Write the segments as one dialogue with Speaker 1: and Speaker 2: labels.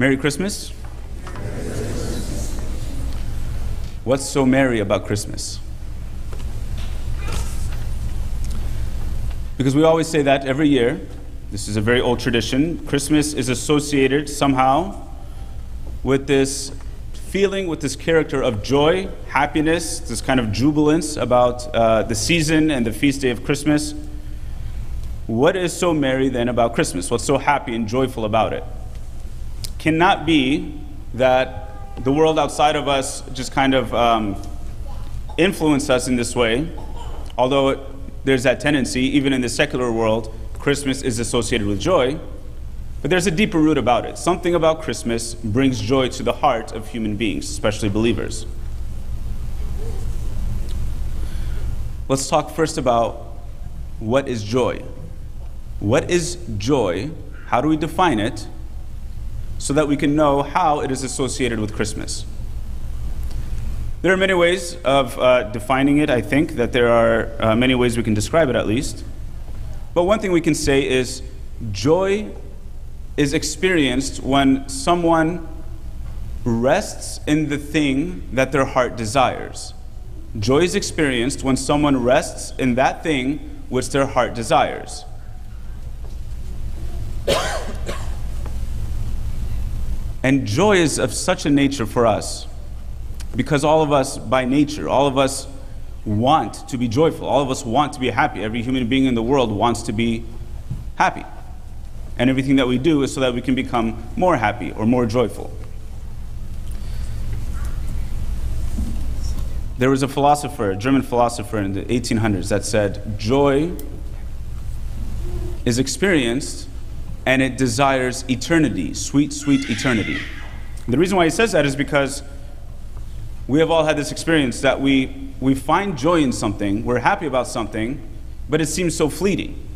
Speaker 1: Merry Christmas. What's so merry about Christmas? Because we always say that every year. This is a very old tradition. Christmas is associated somehow with this feeling, with this character of joy, happiness, this kind of jubilance about uh, the season and the feast day of Christmas. What is so merry then about Christmas? What's so happy and joyful about it? Cannot be that the world outside of us just kind of um, influence us in this way, although it, there's that tendency, even in the secular world, Christmas is associated with joy. But there's a deeper root about it. Something about Christmas brings joy to the heart of human beings, especially believers. Let's talk first about what is joy. What is joy? How do we define it? So that we can know how it is associated with Christmas. There are many ways of uh, defining it, I think, that there are uh, many ways we can describe it at least. But one thing we can say is joy is experienced when someone rests in the thing that their heart desires. Joy is experienced when someone rests in that thing which their heart desires. And joy is of such a nature for us because all of us, by nature, all of us want to be joyful. All of us want to be happy. Every human being in the world wants to be happy. And everything that we do is so that we can become more happy or more joyful. There was a philosopher, a German philosopher in the 1800s, that said, Joy is experienced and it desires eternity, sweet, sweet eternity. The reason why he says that is because we have all had this experience that we, we find joy in something, we're happy about something, but it seems so fleeting.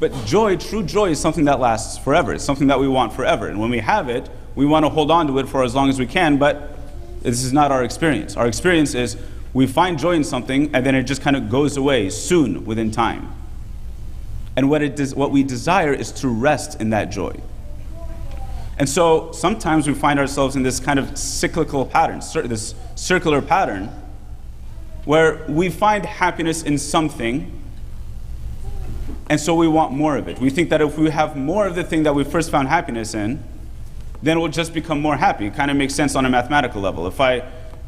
Speaker 1: But joy, true joy, is something that lasts forever. It's something that we want forever. And when we have it, we want to hold on to it for as long as we can, but this is not our experience. Our experience is we find joy in something and then it just kind of goes away soon within time. And what, it does, what we desire is to rest in that joy. And so sometimes we find ourselves in this kind of cyclical pattern, this circular pattern, where we find happiness in something, and so we want more of it. We think that if we have more of the thing that we first found happiness in, then we'll just become more happy. It kind of makes sense on a mathematical level. If I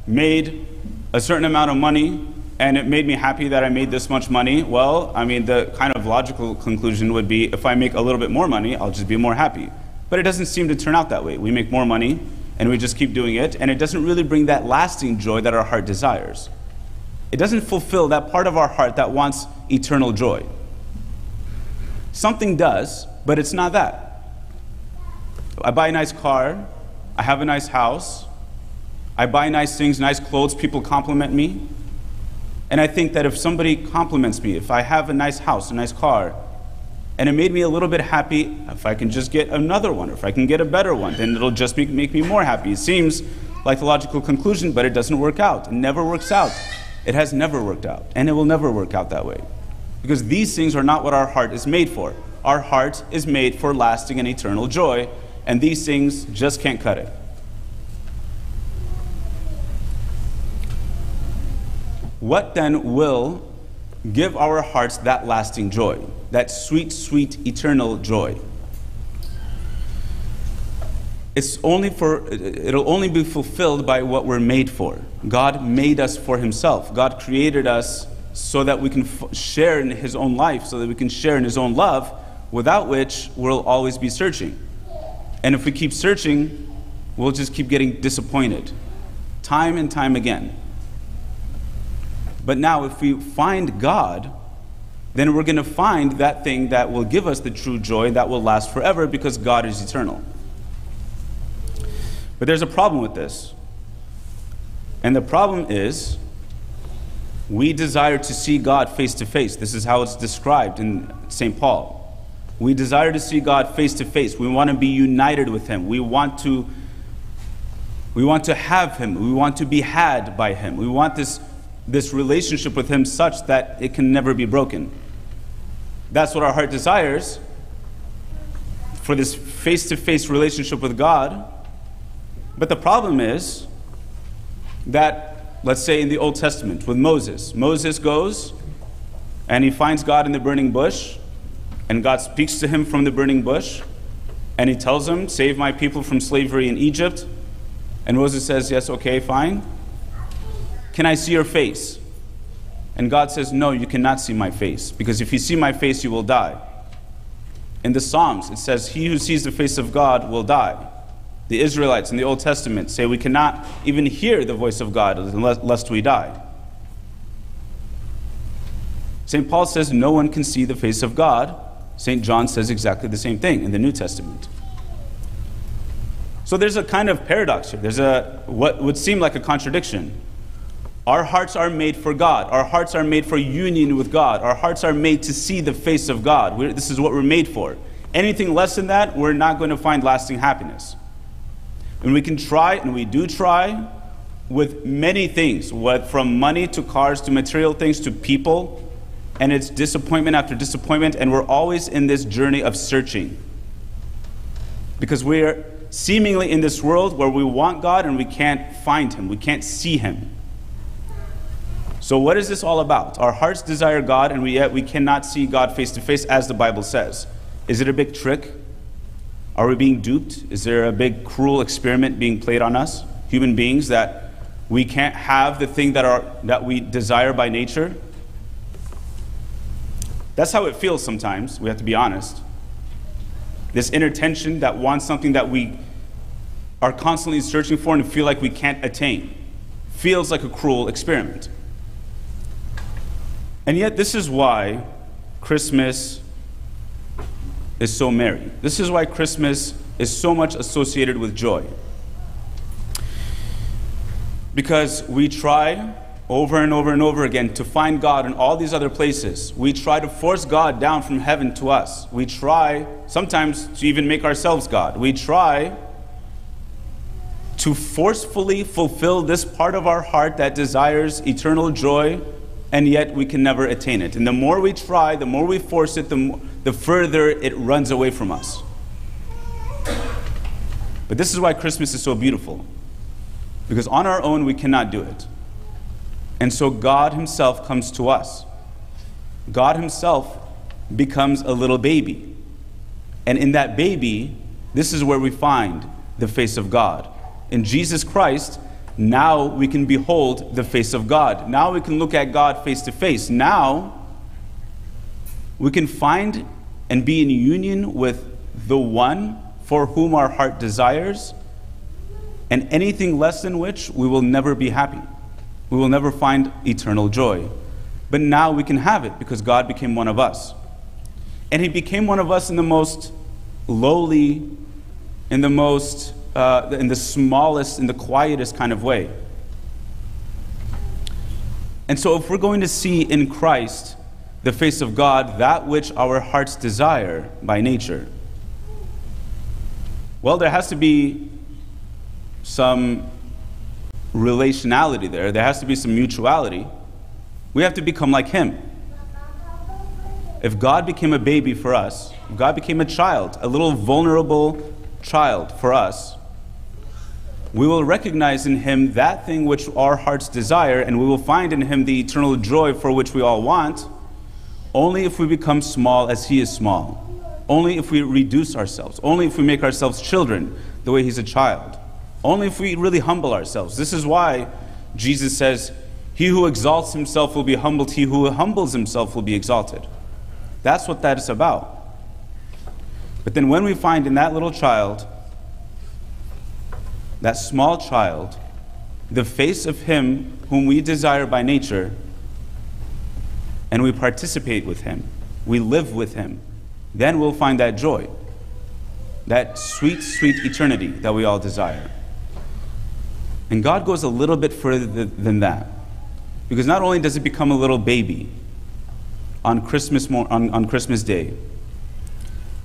Speaker 1: made a certain amount of money and it made me happy that I made this much money, well, I mean, the kind of logical conclusion would be if I make a little bit more money, I'll just be more happy. But it doesn't seem to turn out that way. We make more money and we just keep doing it, and it doesn't really bring that lasting joy that our heart desires. It doesn't fulfill that part of our heart that wants eternal joy. Something does, but it's not that. I buy a nice car, I have a nice house, I buy nice things, nice clothes, people compliment me. And I think that if somebody compliments me, if I have a nice house, a nice car, and it made me a little bit happy. If I can just get another one, or if I can get a better one, then it'll just make, make me more happy. It seems like the logical conclusion, but it doesn't work out. It never works out. It has never worked out, and it will never work out that way. Because these things are not what our heart is made for. Our heart is made for lasting and eternal joy, and these things just can't cut it. What then will give our hearts that lasting joy? that sweet, sweet, eternal joy. It's only for, it'll only be fulfilled by what we're made for. God made us for Himself. God created us so that we can f- share in His own life, so that we can share in His own love, without which we'll always be searching. And if we keep searching, we'll just keep getting disappointed, time and time again. But now, if we find God, then we're going to find that thing that will give us the true joy that will last forever because God is eternal. But there's a problem with this. And the problem is we desire to see God face to face. This is how it's described in St. Paul. We desire to see God face to face. We want to be united with Him. We want to we want to have Him. We want to be had by Him. We want this, this relationship with Him such that it can never be broken that's what our heart desires. for this face to face relationship with God. But the problem is that, let's say in the Old Testament with Moses, Moses goes and he finds God in the burning bush, and God speaks to him from the burning bush, and he tells him, Save my people from slavery in Egypt. And Moses says, Yes, okay, fine. Can I see your face? And God says, No, you cannot see my face, because if you see my face, you will die. In the Psalms, it says, He who sees the face of God will die. The Israelites in the Old Testament say we cannot even hear the voice of God lest we die. St. Paul says no one can see the face of God. St. John says exactly the same thing in the New Testament. So there's a kind of paradox here. There's a what would seem like a contradiction. Our hearts are made for God. Our hearts are made for union with God. Our hearts are made to see the face of God. We're, this is what we're made for. Anything less than that, we're not going to find lasting happiness. And we can try, and we do try, with many things, what from money to cars to material things to people, and it's disappointment after disappointment, and we're always in this journey of searching. Because we're seemingly in this world where we want God and we can't find Him, we can't see Him. So, what is this all about? Our hearts desire God, and we, yet we cannot see God face to face, as the Bible says. Is it a big trick? Are we being duped? Is there a big cruel experiment being played on us, human beings, that we can't have the thing that, are, that we desire by nature? That's how it feels sometimes, we have to be honest. This inner tension that wants something that we are constantly searching for and feel like we can't attain feels like a cruel experiment. And yet, this is why Christmas is so merry. This is why Christmas is so much associated with joy. Because we try over and over and over again to find God in all these other places. We try to force God down from heaven to us. We try sometimes to even make ourselves God. We try to forcefully fulfill this part of our heart that desires eternal joy and yet we can never attain it. And the more we try, the more we force it, the, more, the further it runs away from us. But this is why Christmas is so beautiful. Because on our own, we cannot do it. And so God Himself comes to us. God Himself becomes a little baby. And in that baby, this is where we find the face of God. In Jesus Christ, now we can behold the face of God. Now we can look at God face to face. Now we can find and be in union with the one for whom our heart desires, and anything less than which we will never be happy. We will never find eternal joy. But now we can have it because God became one of us. And He became one of us in the most lowly, in the most uh, in the smallest, in the quietest kind of way. And so, if we're going to see in Christ the face of God, that which our hearts desire by nature, well, there has to be some relationality there. There has to be some mutuality. We have to become like Him. If God became a baby for us, God became a child, a little vulnerable child for us, we will recognize in him that thing which our hearts desire, and we will find in him the eternal joy for which we all want, only if we become small as he is small, only if we reduce ourselves, only if we make ourselves children the way he's a child, only if we really humble ourselves. This is why Jesus says, He who exalts himself will be humbled, he who humbles himself will be exalted. That's what that is about. But then when we find in that little child, that small child, the face of him whom we desire by nature, and we participate with him, we live with him, then we'll find that joy, that sweet, sweet eternity that we all desire. And God goes a little bit further than that. Because not only does it become a little baby on Christmas, on, on Christmas Day,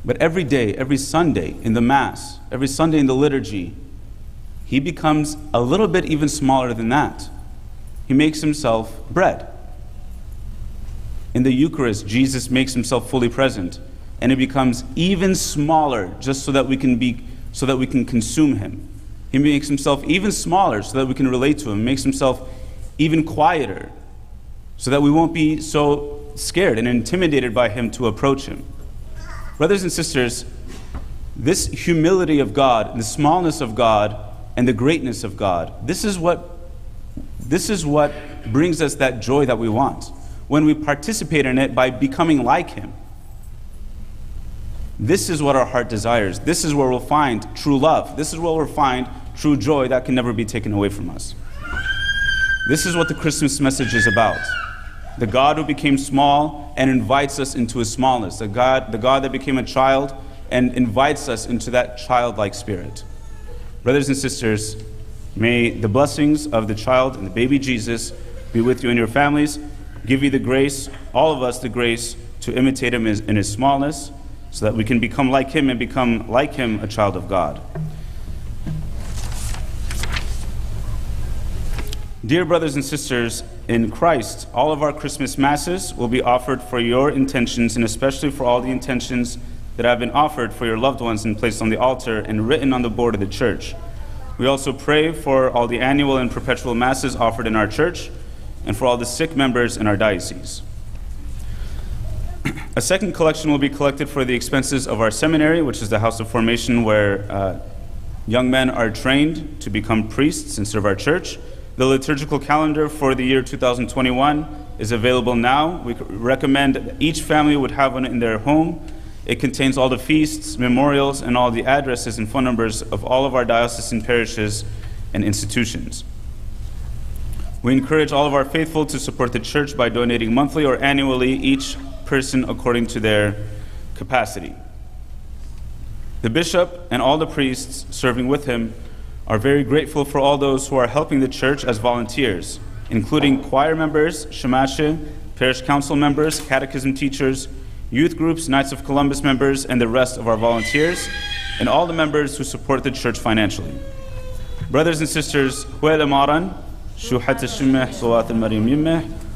Speaker 1: but every day, every Sunday in the Mass, every Sunday in the liturgy, he becomes a little bit even smaller than that. He makes himself bread. In the Eucharist, Jesus makes himself fully present. and it becomes even smaller just so that we can be so that we can consume him. He makes himself even smaller so that we can relate to him. He makes himself even quieter so that we won't be so scared and intimidated by him to approach him. Brothers and sisters, this humility of God, the smallness of God, and the greatness of God, this is what this is what brings us that joy that we want when we participate in it by becoming like him. This is what our heart desires. This is where we'll find true love. This is where we'll find true joy that can never be taken away from us. This is what the Christmas message is about. The God who became small and invites us into his smallness. The God, the God that became a child and invites us into that childlike spirit. Brothers and sisters, may the blessings of the child and the baby Jesus be with you and your families. Give you the grace, all of us the grace, to imitate him in his smallness so that we can become like him and become like him a child of God. Dear brothers and sisters in Christ, all of our Christmas masses will be offered for your intentions and especially for all the intentions that have been offered for your loved ones and placed on the altar and written on the board of the church. We also pray for all the annual and perpetual masses offered in our church and for all the sick members in our diocese. A second collection will be collected for the expenses of our seminary, which is the house of formation where uh, young men are trained to become priests and serve our church. The liturgical calendar for the year 2021 is available now. We recommend that each family would have one in their home. It contains all the feasts, memorials, and all the addresses and phone numbers of all of our diocesan parishes and institutions. We encourage all of our faithful to support the church by donating monthly or annually each person according to their capacity. The bishop and all the priests serving with him are very grateful for all those who are helping the church as volunteers, including choir members, shamash, parish council members, catechism teachers, youth groups, Knights of Columbus members, and the rest of our volunteers, and all the members who support the church financially. Brothers and sisters, Maran,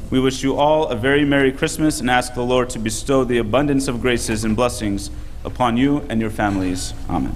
Speaker 1: we wish you all a very Merry Christmas and ask the Lord to bestow the abundance of graces and blessings upon you and your families. Amen.